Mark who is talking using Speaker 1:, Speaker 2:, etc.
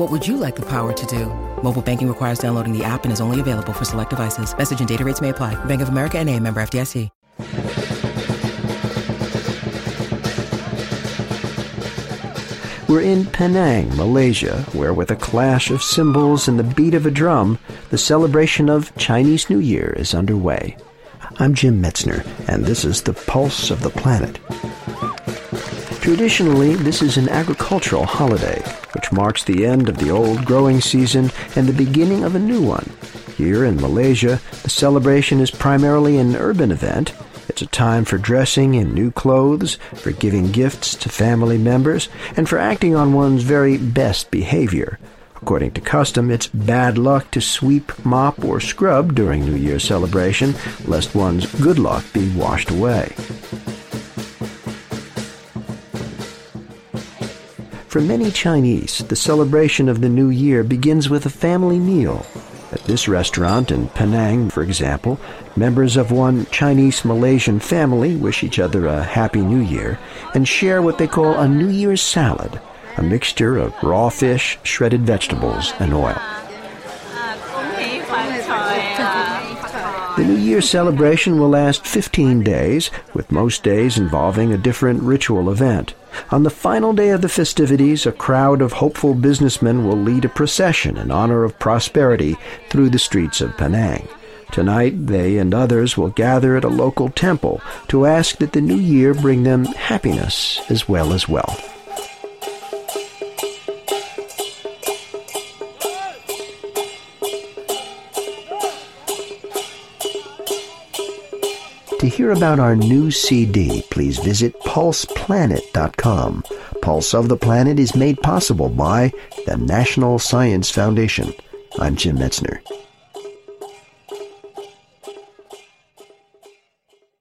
Speaker 1: What would you like the power to do? Mobile banking requires downloading the app and is only available for select devices. Message and data rates may apply. Bank of America and a member FDIC.
Speaker 2: We're in Penang, Malaysia, where with a clash of cymbals and the beat of a drum, the celebration of Chinese New Year is underway. I'm Jim Metzner, and this is the Pulse of the Planet. Traditionally, this is an agricultural holiday, which marks the end of the old growing season and the beginning of a new one. Here in Malaysia, the celebration is primarily an urban event. It's a time for dressing in new clothes, for giving gifts to family members, and for acting on one's very best behavior. According to custom, it's bad luck to sweep, mop, or scrub during New Year's celebration, lest one's good luck be washed away. For many Chinese, the celebration of the New Year begins with a family meal. At this restaurant in Penang, for example, members of one Chinese Malaysian family wish each other a Happy New Year and share what they call a New Year's salad, a mixture of raw fish, shredded vegetables, and oil. The New Year celebration will last 15 days, with most days involving a different ritual event. On the final day of the festivities, a crowd of hopeful businessmen will lead a procession in honor of prosperity through the streets of Penang. Tonight, they and others will gather at a local temple to ask that the new year bring them happiness as well as wealth. To hear about our new CD, please visit pulseplanet.com. Pulse of the Planet is made possible by the National Science Foundation. I'm Jim Metzner.